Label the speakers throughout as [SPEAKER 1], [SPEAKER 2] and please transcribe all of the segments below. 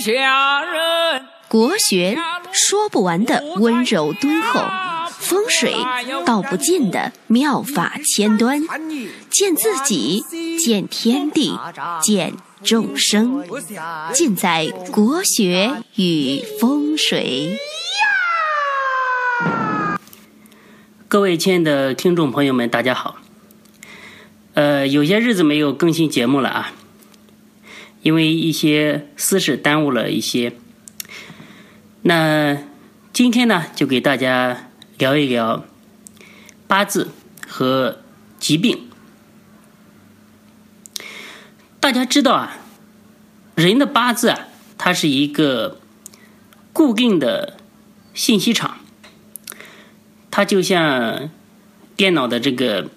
[SPEAKER 1] 下人。
[SPEAKER 2] 国学说不完的温柔敦厚，风水道不尽的妙法千端，见自己，见天地，见众生，尽在国学与风水。
[SPEAKER 3] 各位亲爱的听众朋友们，大家好。呃，有些日子没有更新节目了啊，因为一些私事耽误了一些。那今天呢，就给大家聊一聊八字和疾病。大家知道啊，人的八字啊，它是一个固定的信息场。它就像电脑的这个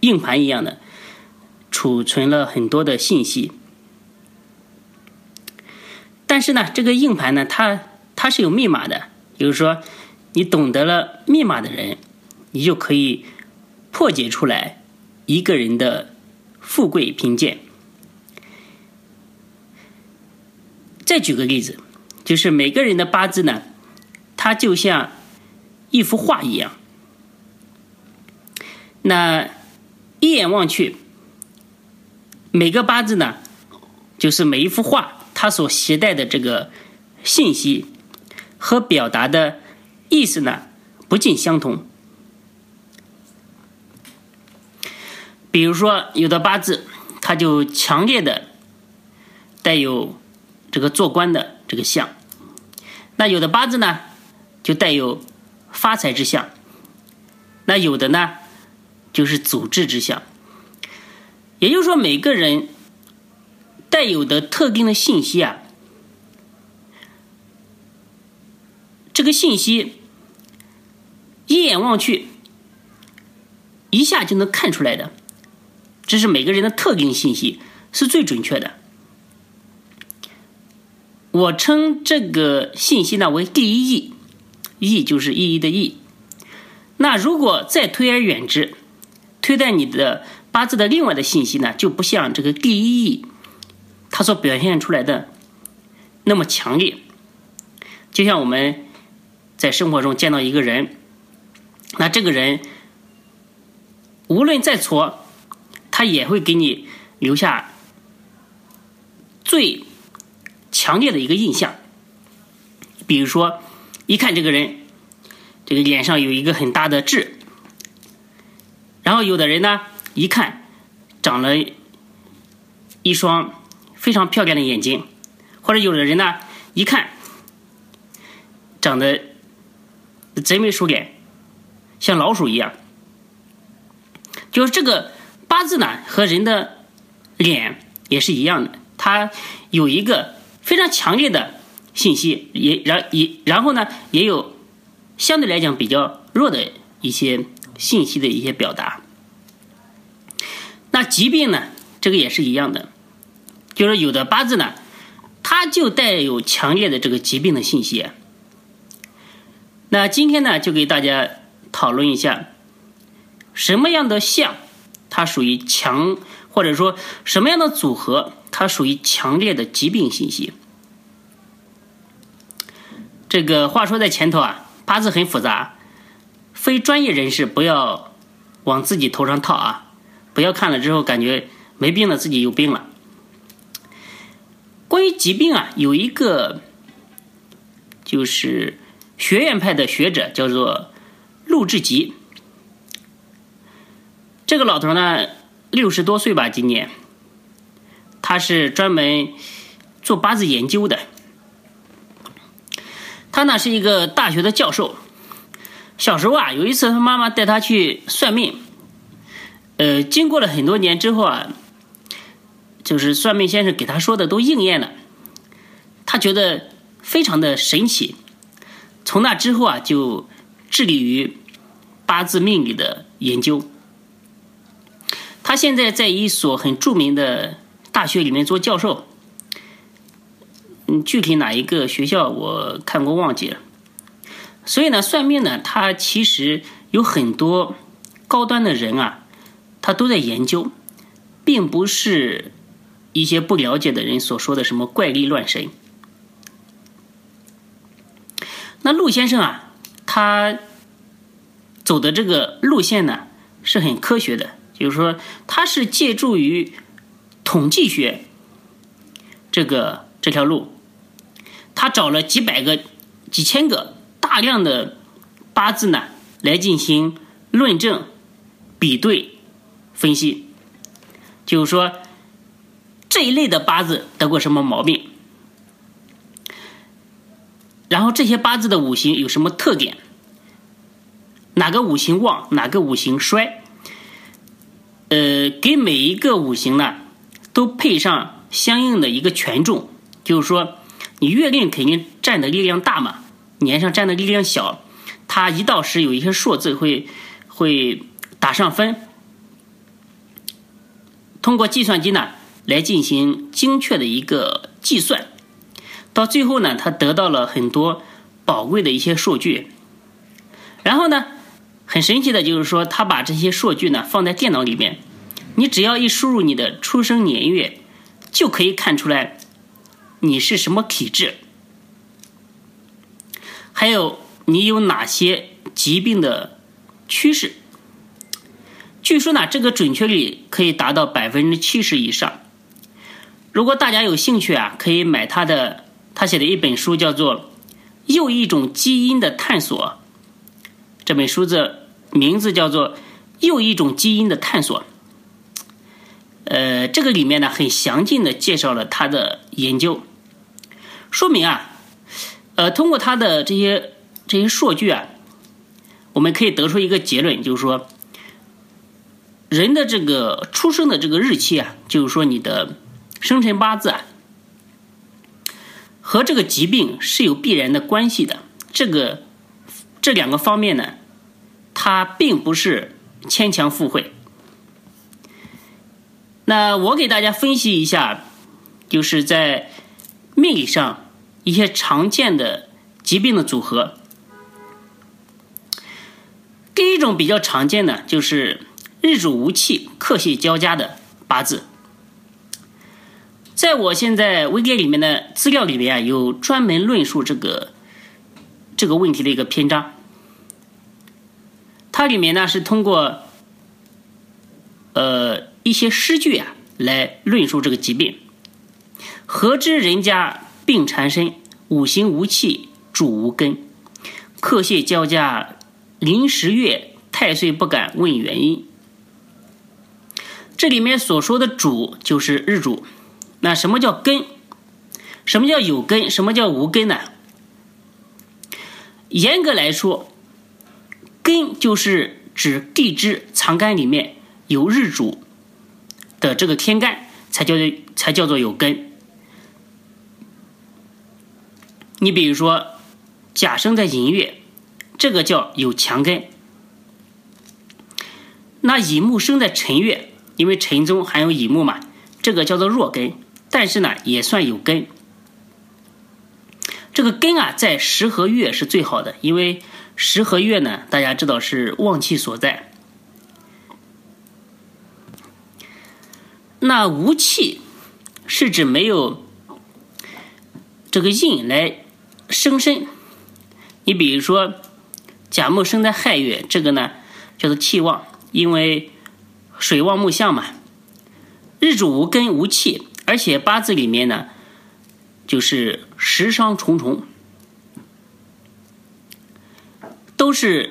[SPEAKER 3] 硬盘一样的，储存了很多的信息。但是呢，这个硬盘呢，它它是有密码的。比如说，你懂得了密码的人，你就可以破解出来一个人的富贵贫贱。再举个例子，就是每个人的八字呢，它就像。一幅画一样，那一眼望去，每个八字呢，就是每一幅画，它所携带的这个信息和表达的意思呢，不尽相同。比如说，有的八字，它就强烈的带有这个做官的这个相；那有的八字呢，就带有。发财之相，那有的呢，就是阻滞之相。也就是说，每个人带有的特定的信息啊，这个信息一眼望去，一下就能看出来的，这是每个人的特定信息，是最准确的。我称这个信息呢为第一义。义就是意义的意。那如果再推而远之，推断你的八字的另外的信息呢，就不像这个第一义，他所表现出来的那么强烈。就像我们在生活中见到一个人，那这个人无论再挫，他也会给你留下最强烈的一个印象。比如说。一看这个人，这个脸上有一个很大的痣，然后有的人呢，一看长了一双非常漂亮的眼睛，或者有的人呢，一看长得贼眉鼠脸，像老鼠一样，就是这个八字呢和人的脸也是一样的，它有一个非常强烈的。信息也然也然后呢，也有相对来讲比较弱的一些信息的一些表达。那疾病呢，这个也是一样的，就是有的八字呢，它就带有强烈的这个疾病的信息。那今天呢，就给大家讨论一下，什么样的相它属于强，或者说什么样的组合它属于强烈的疾病信息。这个话说在前头啊，八字很复杂，非专业人士不要往自己头上套啊，不要看了之后感觉没病了，自己有病了。关于疾病啊，有一个就是学院派的学者叫做陆志吉，这个老头呢六十多岁吧，今年，他是专门做八字研究的。他呢是一个大学的教授，小时候啊，有一次他妈妈带他去算命，呃，经过了很多年之后啊，就是算命先生给他说的都应验了，他觉得非常的神奇，从那之后啊，就致力于八字命理的研究。他现在在一所很著名的大学里面做教授。嗯，具体哪一个学校我看过忘记了。所以呢，算命呢，他其实有很多高端的人啊，他都在研究，并不是一些不了解的人所说的什么怪力乱神。那陆先生啊，他走的这个路线呢是很科学的，就是说他是借助于统计学这个这条路，他找了几百个、几千个大量的八字呢来进行论证、比对、分析，就是说这一类的八字得过什么毛病。然后这些八字的五行有什么特点？哪个五行旺，哪个五行衰？呃，给每一个五行呢，都配上相应的一个权重，就是说，你月令肯定占的力量大嘛，年上占的力量小，它一到十有一些数字会会打上分，通过计算机呢来进行精确的一个计算。到最后呢，他得到了很多宝贵的一些数据，然后呢，很神奇的就是说，他把这些数据呢放在电脑里面，你只要一输入你的出生年月，就可以看出来你是什么体质，还有你有哪些疾病的趋势。据说呢，这个准确率可以达到百分之七十以上。如果大家有兴趣啊，可以买他的。他写的一本书叫做《又一种基因的探索》，这本书的名字叫做《又一种基因的探索》。呃，这个里面呢，很详尽的介绍了他的研究，说明啊，呃，通过他的这些这些数据啊，我们可以得出一个结论，就是说，人的这个出生的这个日期啊，就是说你的生辰八字啊。和这个疾病是有必然的关系的，这个这两个方面呢，它并不是牵强附会。那我给大家分析一下，就是在命理上一些常见的疾病的组合。第一种比较常见的就是日主无气、克泄交加的八字。在我现在微店里面的资料里面啊，有专门论述这个这个问题的一个篇章。它里面呢是通过呃一些诗句啊来论述这个疾病。何知人家病缠身，五行无气主无根，克谢交加临时月，太岁不敢问原因。这里面所说的主就是日主。那什么叫根？什么叫有根？什么叫无根呢？严格来说，根就是指地支藏干里面有日主的这个天干，才叫做才叫做有根。你比如说，甲生在寅月，这个叫有强根。那乙木生在辰月，因为辰中含有乙木嘛，这个叫做弱根。但是呢，也算有根。这个根啊，在时和月是最好的，因为时和月呢，大家知道是旺气所在。那无气是指没有这个印来生身。你比如说，甲木生在亥月，这个呢叫做气旺，因为水旺木相嘛，日主无根无气。而且八字里面呢，就是食伤重重，都是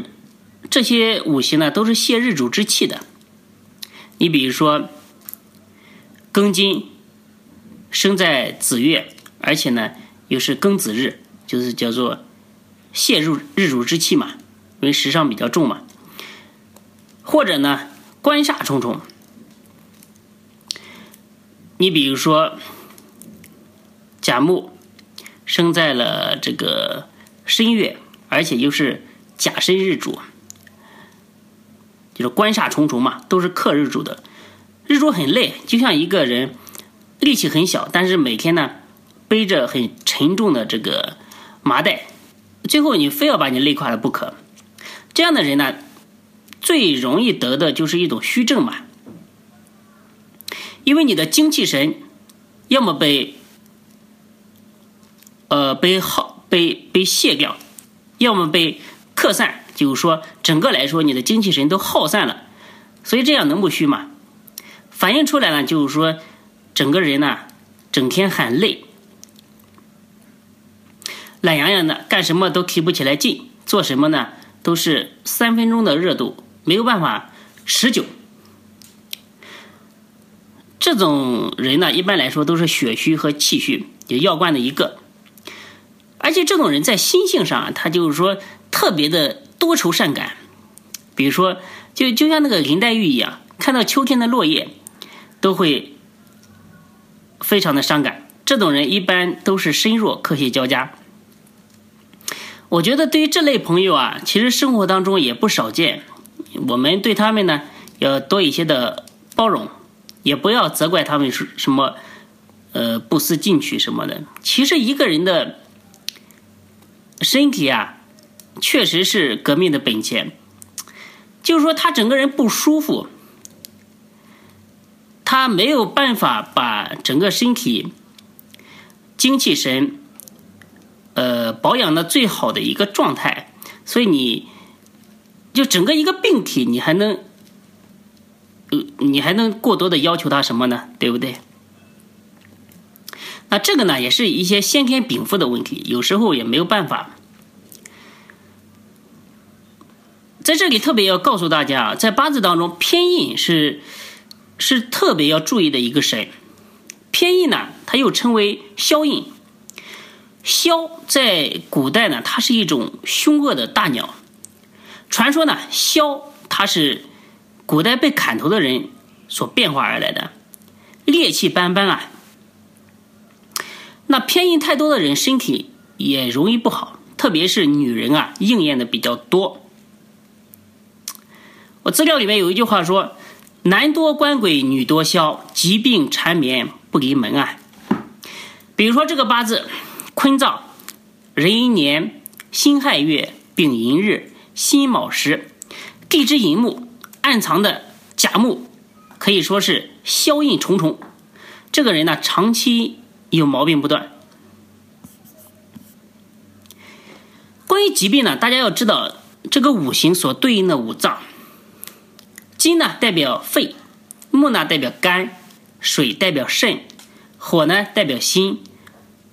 [SPEAKER 3] 这些五行呢，都是泄日主之气的。你比如说，庚金生在子月，而且呢又是庚子日，就是叫做泄入日主之气嘛，因为食伤比较重嘛。或者呢，官煞重重。你比如说，甲木生在了这个申月，而且又是甲申日主，就是官煞重重嘛，都是克日主的。日主很累，就像一个人力气很小，但是每天呢背着很沉重的这个麻袋，最后你非要把你累垮了不可。这样的人呢，最容易得的就是一种虚症嘛。因为你的精气神，要么被，呃，被耗被被卸掉，要么被克散，就是说整个来说你的精气神都耗散了，所以这样能不虚吗？反映出来呢，就是说整个人呢整天很累，懒洋洋的，干什么都提不起来劲，做什么呢都是三分钟的热度，没有办法持久。这种人呢，一般来说都是血虚和气虚，就药罐的一个。而且这种人在心性上啊，他就是说特别的多愁善感。比如说，就就像那个林黛玉一样，看到秋天的落叶，都会非常的伤感。这种人一般都是身弱、克气交加。我觉得对于这类朋友啊，其实生活当中也不少见。我们对他们呢，要多一些的包容。也不要责怪他们是什么，呃，不思进取什么的。其实一个人的身体啊，确实是革命的本钱。就是说，他整个人不舒服，他没有办法把整个身体精气神，呃，保养的最好的一个状态。所以，你就整个一个病体，你还能。你还能过多的要求他什么呢？对不对？那这个呢，也是一些先天禀赋的问题，有时候也没有办法。在这里特别要告诉大家啊，在八字当中，偏印是是特别要注意的一个神。偏印呢，它又称为枭印。枭在古代呢，它是一种凶恶的大鸟。传说呢，枭它是。古代被砍头的人所变化而来的，烈气斑斑啊。那偏硬太多的人身体也容易不好，特别是女人啊，应验的比较多。我资料里面有一句话说：“男多官鬼，女多枭，疾病缠绵不离门啊。”比如说这个八字，坤燥，壬寅年，辛亥月，丙寅日，辛卯时，地支寅木。暗藏的甲木可以说是消印重重，这个人呢长期有毛病不断。关于疾病呢，大家要知道这个五行所对应的五脏，金呢代表肺，木呢代表肝，水代表肾，火呢代表心，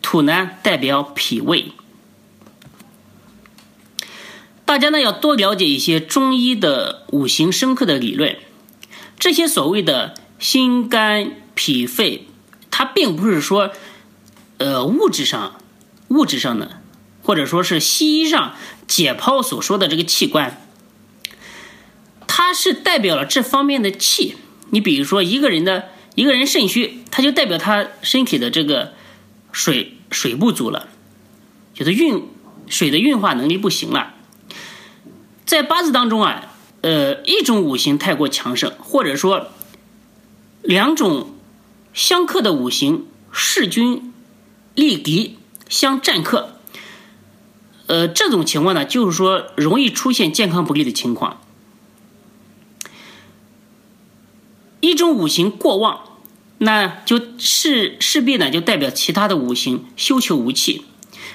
[SPEAKER 3] 土呢代表脾胃。大家呢要多了解一些中医的五行生克的理论，这些所谓的心肝脾肺，它并不是说，呃物质上物质上的，或者说是西医上解剖所说的这个器官，它是代表了这方面的气。你比如说一个人的一个人肾虚，它就代表他身体的这个水水不足了，就是运水的运化能力不行了。在八字当中啊，呃，一种五行太过强盛，或者说两种相克的五行势均力敌相战克，呃，这种情况呢，就是说容易出现健康不利的情况。一种五行过旺，那就势势必呢就代表其他的五行休囚无气。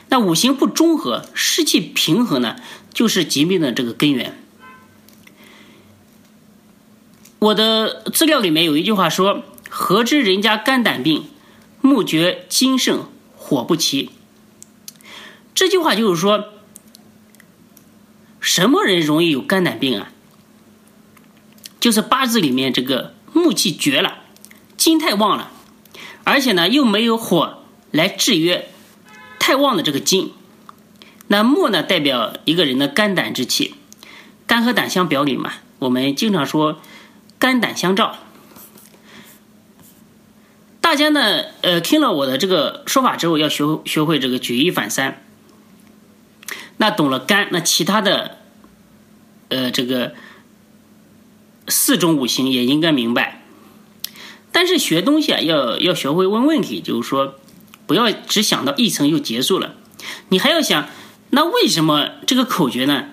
[SPEAKER 3] 那五行不中和，湿气平衡呢，就是疾病的这个根源。我的资料里面有一句话说：“何知人家肝胆病，目觉精盛火不齐。”这句话就是说，什么人容易有肝胆病啊？就是八字里面这个木气绝了，金太旺了，而且呢又没有火来制约。太旺的这个金，那木呢代表一个人的肝胆之气，肝和胆相表里嘛，我们经常说肝胆相照。大家呢，呃，听了我的这个说法之后，要学学会这个举一反三。那懂了肝，那其他的，呃，这个四种五行也应该明白。但是学东西啊，要要学会问问题，就是说。不要只想到一层就结束了，你还要想，那为什么这个口诀呢？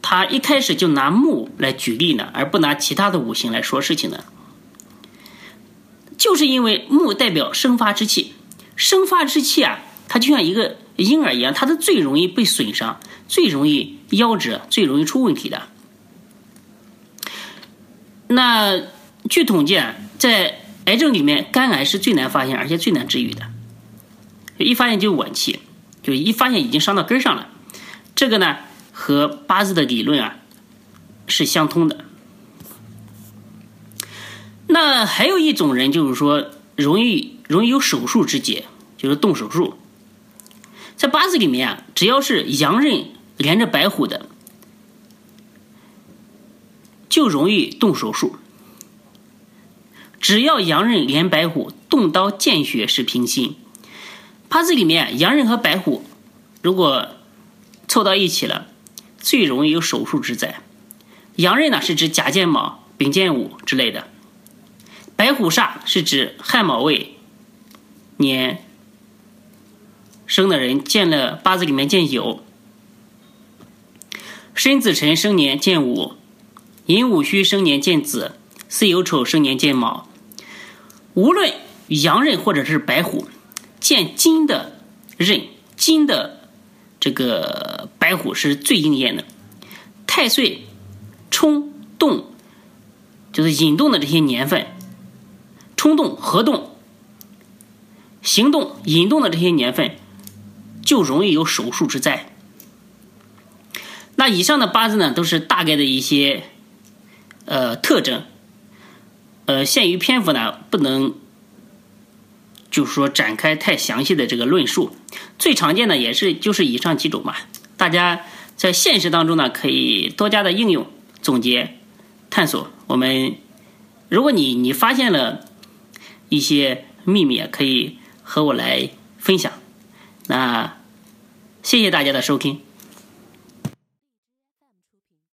[SPEAKER 3] 他一开始就拿木来举例呢，而不拿其他的五行来说事情呢？就是因为木代表生发之气，生发之气啊，它就像一个婴儿一样，它是最容易被损伤、最容易夭折、最容易出问题的。那据统计啊，在癌症里面，肝癌是最难发现，而且最难治愈的。一发现就晚期，就一发现已经伤到根上了。这个呢，和八字的理论啊是相通的。那还有一种人，就是说容易容易有手术之节，就是动手术。在八字里面啊，只要是阳刃连着白虎的，就容易动手术。只要阳刃连白虎，动刀见血是平心。八字里面阳刃和白虎如果凑到一起了，最容易有手术之灾。阳刃呢是指甲剑卯、丙剑午之类的。白虎煞是指亥卯未年生的人，见了八字里面见酉，申子辰生年见午，寅午戌生年见子，巳酉丑生年见卯。无论阳刃或者是白虎，见金的刃，金的这个白虎是最应验的。太岁冲动，就是引动的这些年份。冲动、合动、行动、引动的这些年份，就容易有手术之灾。那以上的八字呢，都是大概的一些呃特征。呃，限于篇幅呢，不能就是说展开太详细的这个论述。最常见的也是就是以上几种嘛。大家在现实当中呢，可以多加的应用、总结、探索。我们如果你你发现了。一些秘密可以和我来分享，那谢谢大家的收听。